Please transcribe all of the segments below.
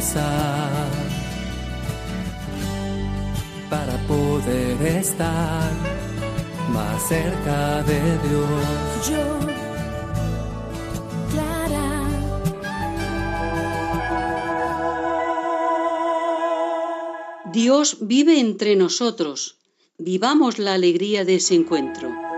pobreza, para poder estar más cerca de Dios. Yo, Clara. Dios vive entre nosotros. Vivamos la alegría de ese encuentro.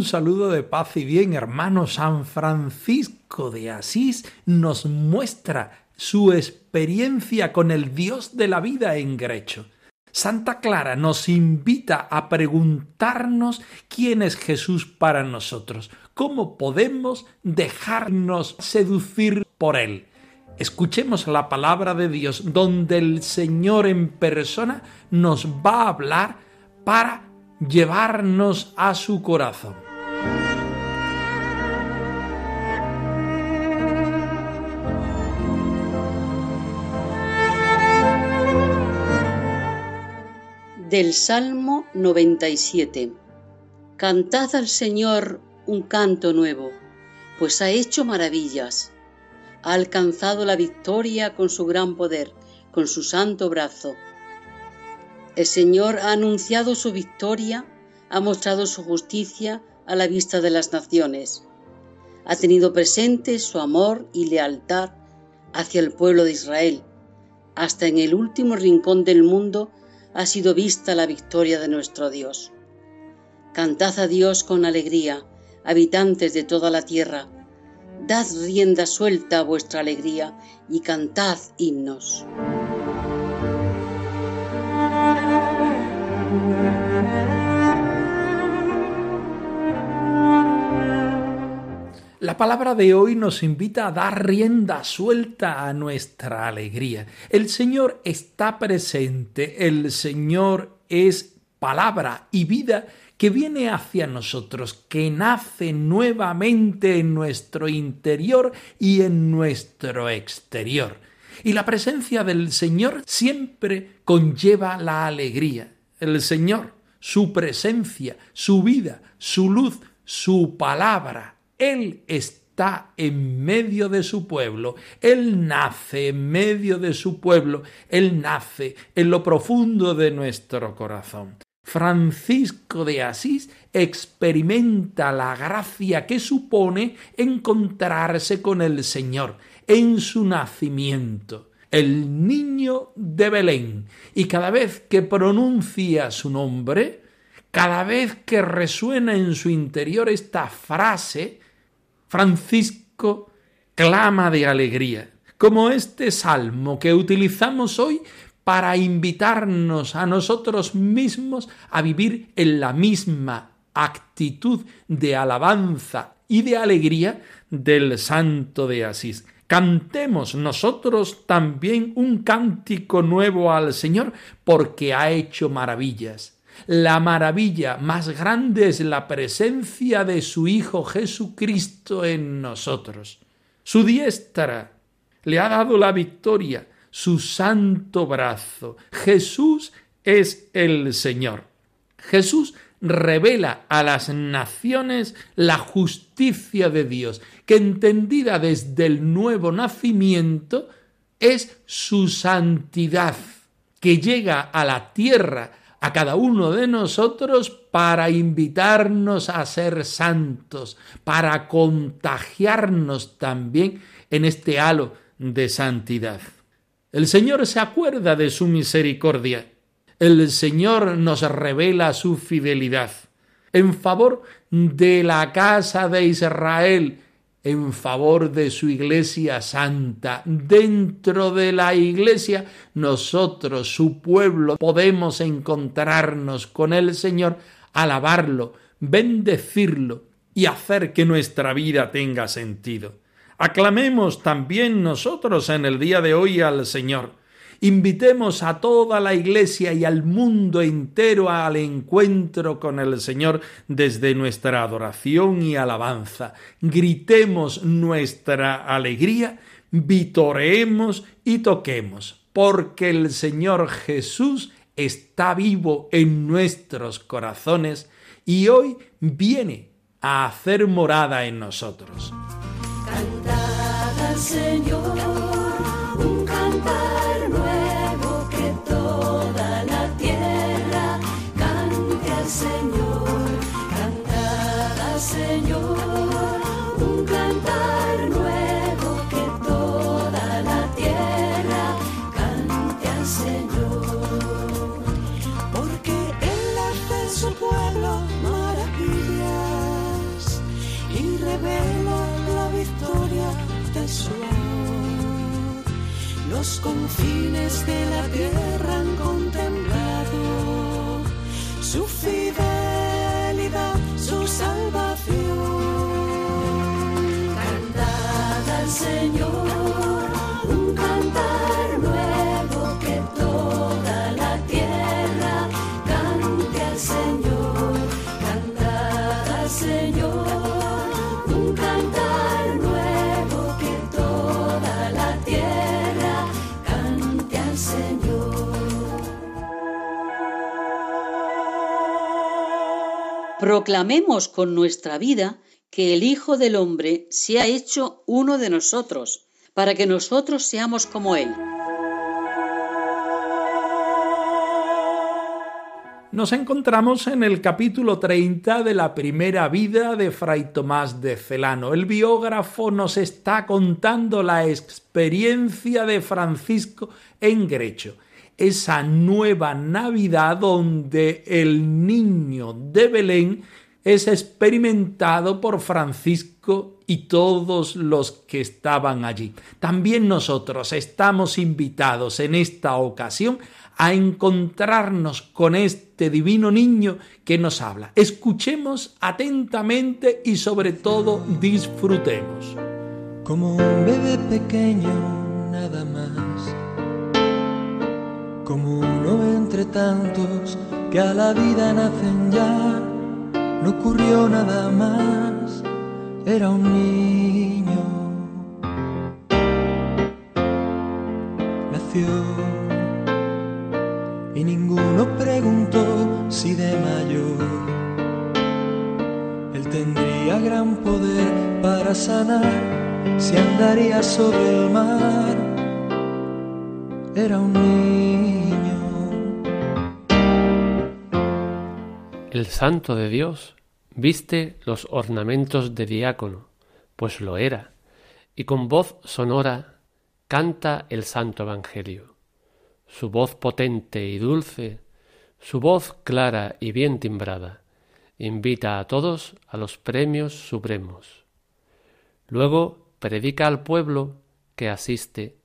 Un saludo de paz y bien, hermano. San Francisco de Asís nos muestra su experiencia con el Dios de la vida en Grecho. Santa Clara nos invita a preguntarnos quién es Jesús para nosotros, cómo podemos dejarnos seducir por él. Escuchemos la palabra de Dios donde el Señor en persona nos va a hablar para llevarnos a su corazón. Del Salmo 97. Cantad al Señor un canto nuevo, pues ha hecho maravillas. Ha alcanzado la victoria con su gran poder, con su santo brazo. El Señor ha anunciado su victoria, ha mostrado su justicia a la vista de las naciones. Ha tenido presente su amor y lealtad hacia el pueblo de Israel. Hasta en el último rincón del mundo ha sido vista la victoria de nuestro Dios. Cantad a Dios con alegría, habitantes de toda la tierra. Dad rienda suelta a vuestra alegría y cantad himnos. La palabra de hoy nos invita a dar rienda suelta a nuestra alegría. El Señor está presente, el Señor es palabra y vida que viene hacia nosotros, que nace nuevamente en nuestro interior y en nuestro exterior. Y la presencia del Señor siempre conlleva la alegría. El Señor, su presencia, su vida, su luz, su palabra, él está en medio de su pueblo, Él nace en medio de su pueblo, Él nace en lo profundo de nuestro corazón. Francisco de Asís experimenta la gracia que supone encontrarse con el Señor en su nacimiento, el niño de Belén, y cada vez que pronuncia su nombre, cada vez que resuena en su interior esta frase, Francisco clama de alegría, como este salmo que utilizamos hoy para invitarnos a nosotros mismos a vivir en la misma actitud de alabanza y de alegría del Santo de Asís. Cantemos nosotros también un cántico nuevo al Señor porque ha hecho maravillas la maravilla más grande es la presencia de su Hijo Jesucristo en nosotros. Su diestra le ha dado la victoria, su santo brazo. Jesús es el Señor. Jesús revela a las naciones la justicia de Dios, que entendida desde el nuevo nacimiento es su santidad, que llega a la tierra a cada uno de nosotros para invitarnos a ser santos, para contagiarnos también en este halo de santidad. El Señor se acuerda de su misericordia. El Señor nos revela su fidelidad en favor de la casa de Israel en favor de su iglesia santa. Dentro de la iglesia, nosotros, su pueblo, podemos encontrarnos con el Señor, alabarlo, bendecirlo, y hacer que nuestra vida tenga sentido. Aclamemos también nosotros en el día de hoy al Señor. Invitemos a toda la Iglesia y al mundo entero al encuentro con el Señor desde nuestra adoración y alabanza. Gritemos nuestra alegría, vitoreemos y toquemos, porque el Señor Jesús está vivo en nuestros corazones y hoy viene a hacer morada en nosotros. al Señor los confines de la tierra han contemplado su fidelidad, Proclamemos con nuestra vida que el Hijo del Hombre se ha hecho uno de nosotros, para que nosotros seamos como Él. Nos encontramos en el capítulo 30 de la primera vida de Fray Tomás de Celano. El biógrafo nos está contando la experiencia de Francisco en Grecho esa nueva Navidad donde el niño de Belén es experimentado por Francisco y todos los que estaban allí. También nosotros estamos invitados en esta ocasión a encontrarnos con este divino niño que nos habla. Escuchemos atentamente y sobre todo disfrutemos. Como un bebé pequeño nada más como uno entre tantos que a la vida nacen ya. No ocurrió nada más, era un niño. Nació y ninguno preguntó si de mayor él tendría gran poder para sanar, si andaría sobre el mar. Era un niño. El santo de Dios viste los ornamentos de diácono, pues lo era, y con voz sonora canta el santo Evangelio. Su voz potente y dulce, su voz clara y bien timbrada, invita a todos a los premios supremos. Luego predica al pueblo que asiste,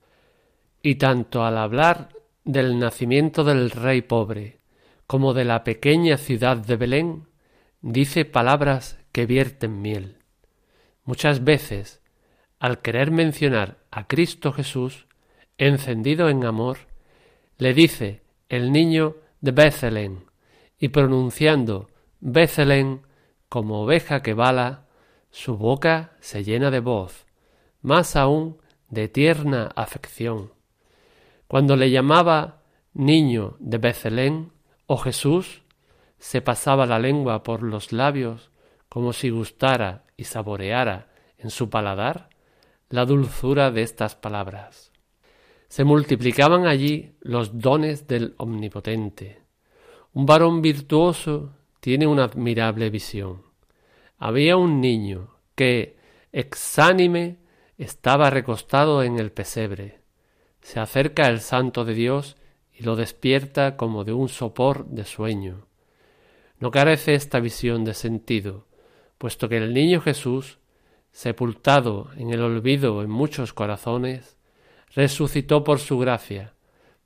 y tanto al hablar del nacimiento del rey pobre, como de la pequeña ciudad de Belén, dice palabras que vierten miel. Muchas veces, al querer mencionar a Cristo Jesús, encendido en amor, le dice el niño de Bethelén, y pronunciando Bethelén como oveja que bala, su boca se llena de voz, más aún de tierna afección. Cuando le llamaba niño de Bethelén, o Jesús se pasaba la lengua por los labios como si gustara y saboreara en su paladar la dulzura de estas palabras. Se multiplicaban allí los dones del Omnipotente. Un varón virtuoso tiene una admirable visión. Había un niño que, exánime, estaba recostado en el pesebre. Se acerca el santo de Dios y lo despierta como de un sopor de sueño. No carece esta visión de sentido, puesto que el niño Jesús, sepultado en el olvido en muchos corazones, resucitó por su gracia,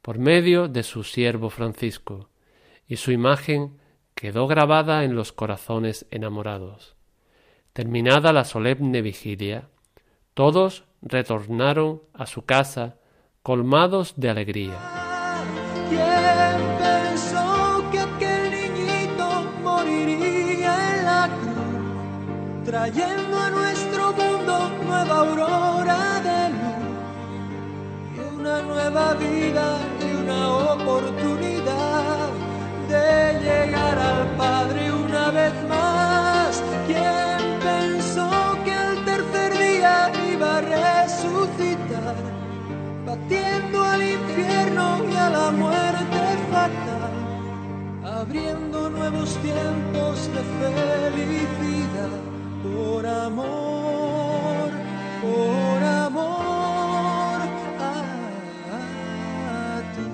por medio de su siervo Francisco, y su imagen quedó grabada en los corazones enamorados. Terminada la solemne vigilia, todos retornaron a su casa colmados de alegría. ¿Quién pensó que aquel niñito moriría en la cruz, trayendo a nuestro mundo nueva aurora de luz y una nueva vida y una oportunidad de llegar al Padre una vez más? ¿Quién pensó que al tercer día? Batiendo al infierno y a la muerte fatal, abriendo nuevos tiempos de felicidad por amor, por amor a, ti.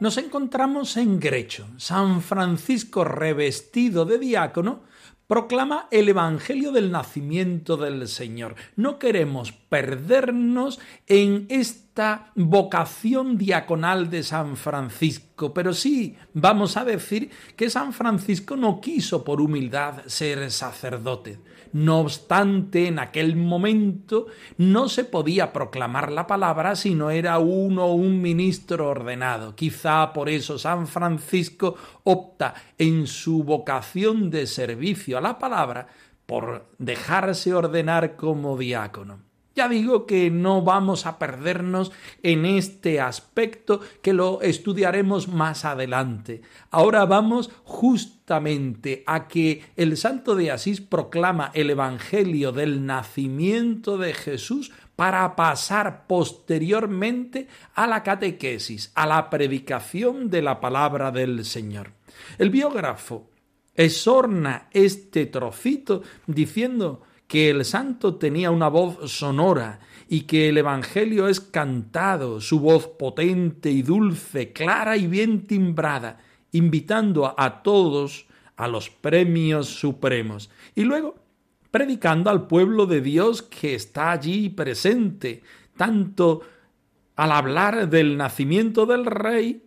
Nos encontramos en Grecho. San Francisco, revestido de diácono, proclama el Evangelio del nacimiento del Señor. No queremos perdernos en esta vocación diaconal de San Francisco, pero sí vamos a decir que San Francisco no quiso por humildad ser sacerdote. No obstante, en aquel momento no se podía proclamar la palabra si no era uno un ministro ordenado. Quizá por eso San Francisco opta en su vocación de servicio a la palabra por dejarse ordenar como diácono. Ya digo que no vamos a perdernos en este aspecto que lo estudiaremos más adelante. Ahora vamos justamente a que el santo de Asís proclama el Evangelio del nacimiento de Jesús para pasar posteriormente a la catequesis, a la predicación de la palabra del Señor. El biógrafo esorna este trocito diciendo que el santo tenía una voz sonora y que el Evangelio es cantado, su voz potente y dulce, clara y bien timbrada, invitando a todos a los premios supremos. Y luego predicando al pueblo de Dios que está allí presente, tanto al hablar del nacimiento del rey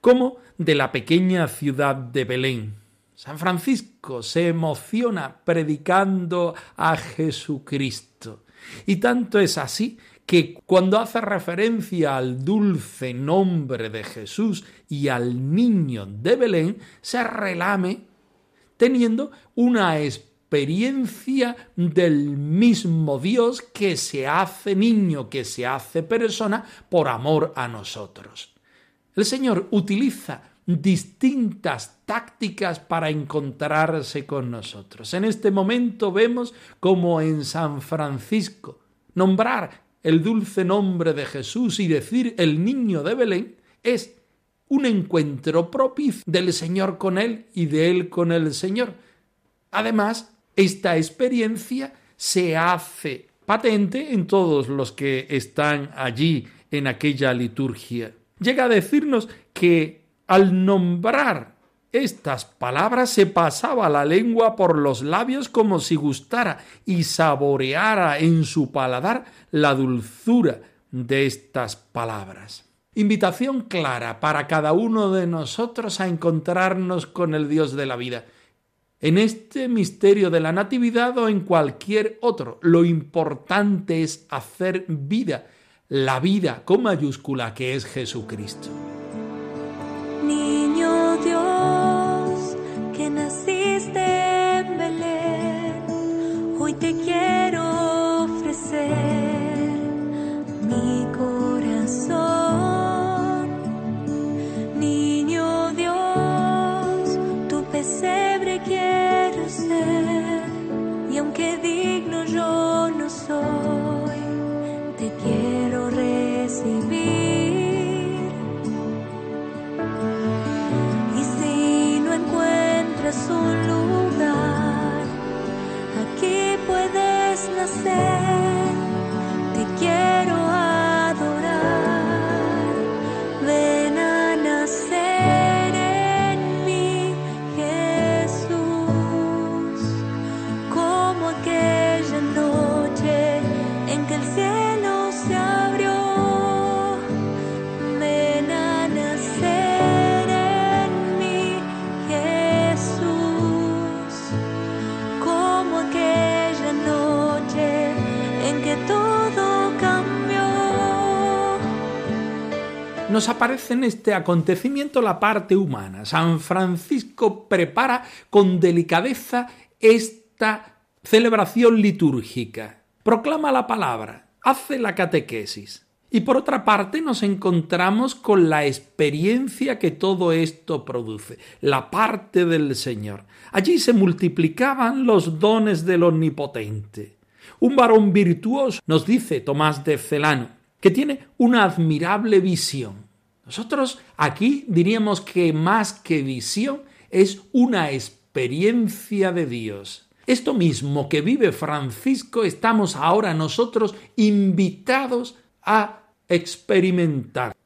como de la pequeña ciudad de Belén. San Francisco se emociona predicando a Jesucristo. Y tanto es así que cuando hace referencia al dulce nombre de Jesús y al niño de Belén, se relame teniendo una experiencia del mismo Dios que se hace niño, que se hace persona por amor a nosotros. El Señor utiliza distintas tácticas para encontrarse con nosotros. En este momento vemos como en San Francisco nombrar el dulce nombre de Jesús y decir el niño de Belén es un encuentro propicio del Señor con él y de él con el Señor. Además, esta experiencia se hace patente en todos los que están allí en aquella liturgia. Llega a decirnos que al nombrar estas palabras se pasaba la lengua por los labios como si gustara y saboreara en su paladar la dulzura de estas palabras. Invitación clara para cada uno de nosotros a encontrarnos con el Dios de la vida. En este misterio de la Natividad o en cualquier otro, lo importante es hacer vida, la vida con mayúscula que es Jesucristo. Nos aparece en este acontecimiento la parte humana. San Francisco prepara con delicadeza esta celebración litúrgica, proclama la palabra, hace la catequesis. Y por otra parte nos encontramos con la experiencia que todo esto produce, la parte del Señor. Allí se multiplicaban los dones del Omnipotente. Un varón virtuoso, nos dice Tomás de Celano, que tiene una admirable visión. Nosotros aquí diríamos que más que visión es una experiencia de Dios. Esto mismo que vive Francisco estamos ahora nosotros invitados a experimentar.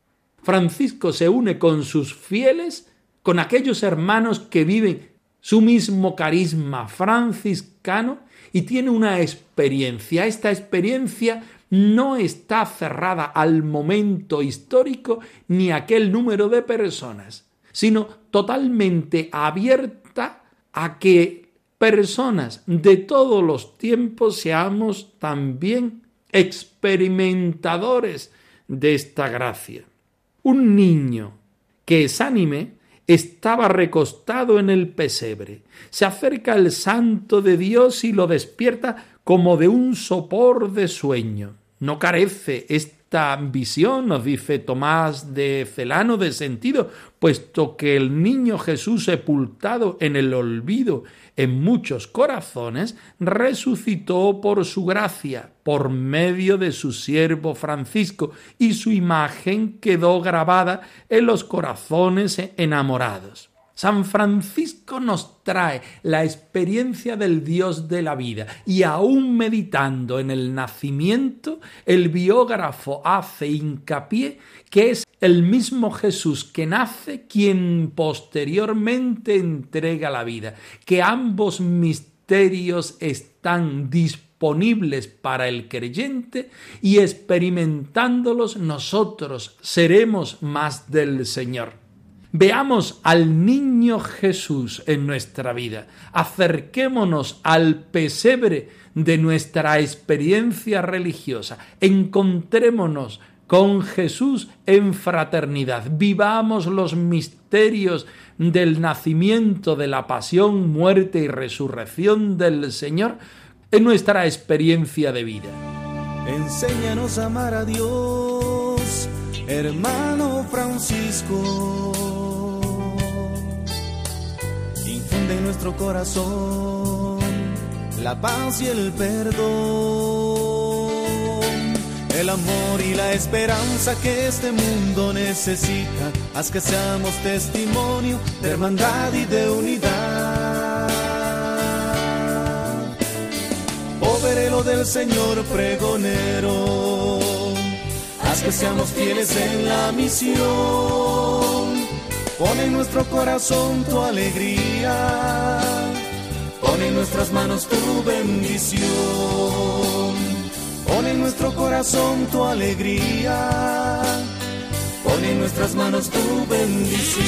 Francisco se une con sus fieles, con aquellos hermanos que viven su mismo carisma franciscano y tiene una experiencia. Esta experiencia no está cerrada al momento histórico ni a aquel número de personas, sino totalmente abierta a que personas de todos los tiempos seamos también experimentadores de esta gracia. Un niño que es ánime estaba recostado en el pesebre. Se acerca el santo de Dios y lo despierta como de un sopor de sueño. No carece esta visión, nos dice Tomás de Celano, de sentido, puesto que el niño Jesús sepultado en el olvido en muchos corazones, resucitó por su gracia, por medio de su siervo Francisco, y su imagen quedó grabada en los corazones enamorados. San Francisco nos trae la experiencia del Dios de la vida y aún meditando en el nacimiento, el biógrafo hace hincapié que es el mismo Jesús que nace quien posteriormente entrega la vida, que ambos misterios están disponibles para el creyente y experimentándolos nosotros seremos más del Señor. Veamos al niño Jesús en nuestra vida. Acerquémonos al pesebre de nuestra experiencia religiosa. Encontrémonos con Jesús en fraternidad. Vivamos los misterios del nacimiento, de la pasión, muerte y resurrección del Señor en nuestra experiencia de vida. Enséñanos a amar a Dios, hermano Francisco de nuestro corazón la paz y el perdón, el amor y la esperanza que este mundo necesita. Haz que seamos testimonio de hermandad y de unidad. Poverelo del Señor pregonero, haz que seamos fieles en la misión Pon en nuestro corazón tu alegría, pon en nuestras manos tu bendición. Pon en nuestro corazón tu alegría, pon en nuestras manos tu bendición.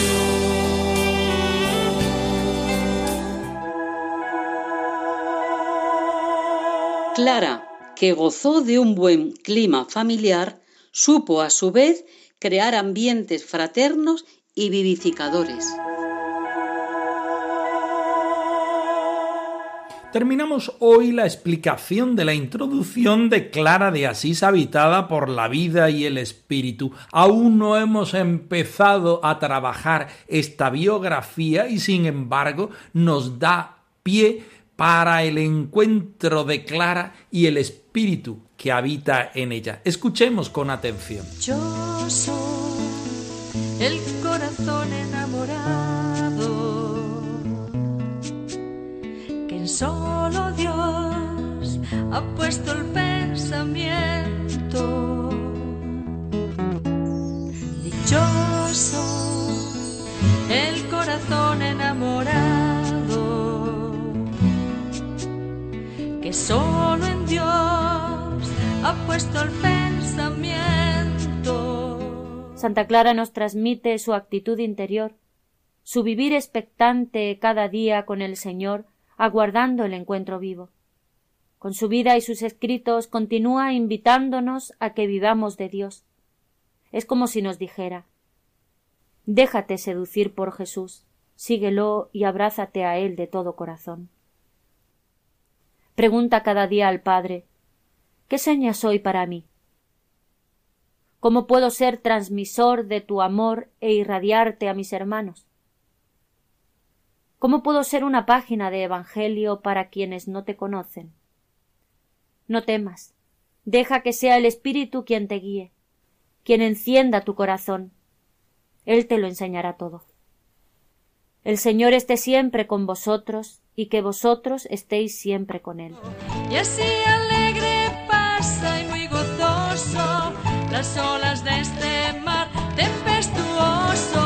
Clara, que gozó de un buen clima familiar, supo a su vez crear ambientes fraternos y vivificadores. Terminamos hoy la explicación de la introducción de Clara de Asís habitada por la vida y el espíritu. Aún no hemos empezado a trabajar esta biografía y sin embargo nos da pie para el encuentro de Clara y el espíritu que habita en ella. Escuchemos con atención. Yo soy el corazón enamorado que en solo Dios ha puesto el pensamiento. Dichoso el corazón enamorado que solo en Dios ha puesto el pensamiento. Santa Clara nos transmite su actitud interior, su vivir expectante cada día con el Señor, aguardando el encuentro vivo. Con su vida y sus escritos continúa invitándonos a que vivamos de Dios. Es como si nos dijera Déjate seducir por Jesús, síguelo y abrázate a Él de todo corazón. Pregunta cada día al Padre ¿Qué seña soy para mí? ¿Cómo puedo ser transmisor de tu amor e irradiarte a mis hermanos? ¿Cómo puedo ser una página de Evangelio para quienes no te conocen? No temas, deja que sea el Espíritu quien te guíe, quien encienda tu corazón. Él te lo enseñará todo. El Señor esté siempre con vosotros y que vosotros estéis siempre con Él. Las olas de este mar tempestuoso.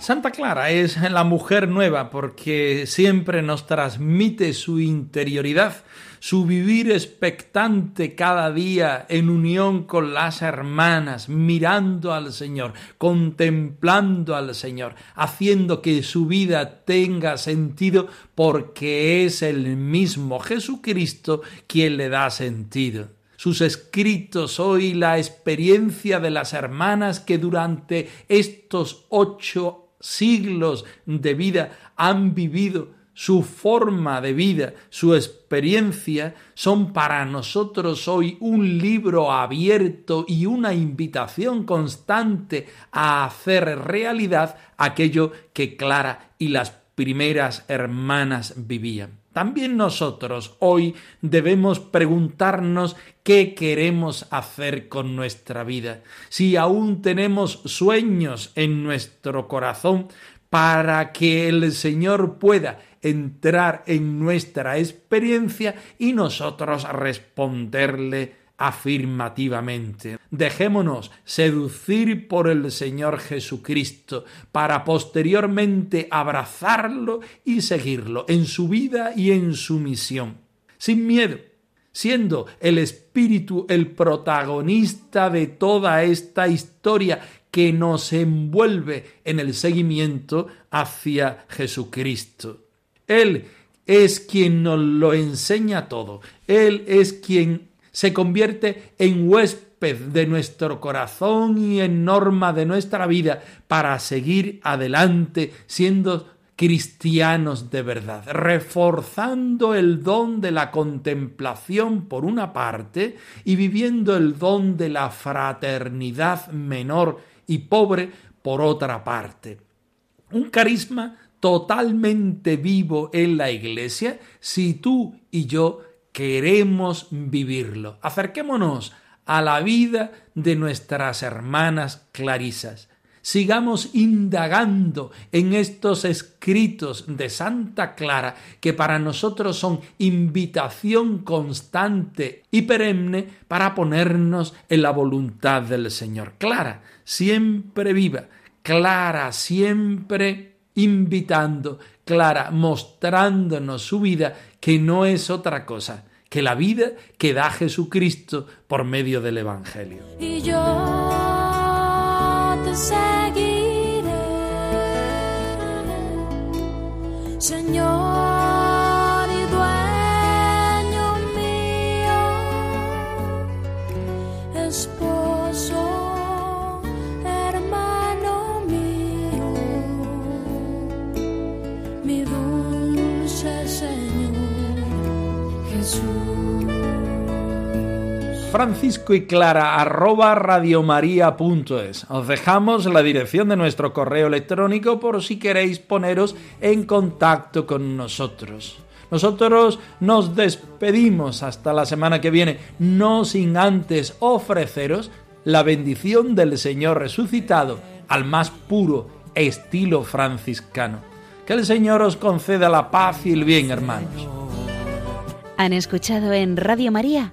Santa Clara es la mujer nueva porque siempre nos transmite su interioridad, su vivir expectante cada día en unión con las hermanas, mirando al Señor, contemplando al Señor, haciendo que su vida tenga sentido porque es el mismo Jesucristo quien le da sentido. Sus escritos hoy la experiencia de las hermanas que durante estos ocho siglos de vida han vivido, su forma de vida, su experiencia, son para nosotros hoy un libro abierto y una invitación constante a hacer realidad aquello que Clara y las primeras hermanas vivían. También nosotros hoy debemos preguntarnos qué queremos hacer con nuestra vida, si aún tenemos sueños en nuestro corazón para que el Señor pueda entrar en nuestra experiencia y nosotros responderle afirmativamente. Dejémonos seducir por el Señor Jesucristo para posteriormente abrazarlo y seguirlo en su vida y en su misión, sin miedo, siendo el Espíritu el protagonista de toda esta historia que nos envuelve en el seguimiento hacia Jesucristo. Él es quien nos lo enseña todo. Él es quien se convierte en huésped de nuestro corazón y en norma de nuestra vida para seguir adelante siendo cristianos de verdad, reforzando el don de la contemplación por una parte y viviendo el don de la fraternidad menor y pobre por otra parte. Un carisma totalmente vivo en la iglesia si tú y yo queremos vivirlo. Acerquémonos a la vida de nuestras hermanas clarisas. Sigamos indagando en estos escritos de Santa Clara que para nosotros son invitación constante y perenne para ponernos en la voluntad del Señor. Clara, siempre viva. Clara, siempre invitando. Clara, mostrándonos su vida que no es otra cosa que la vida que da Jesucristo por medio del Evangelio. Y yo seguiré, Señor Francisco y Clara arroba radiomaria.es. Os dejamos la dirección de nuestro correo electrónico por si queréis poneros en contacto con nosotros. Nosotros nos despedimos hasta la semana que viene, no sin antes ofreceros la bendición del Señor resucitado al más puro estilo franciscano. Que el Señor os conceda la paz y el bien, hermanos. Han escuchado en Radio María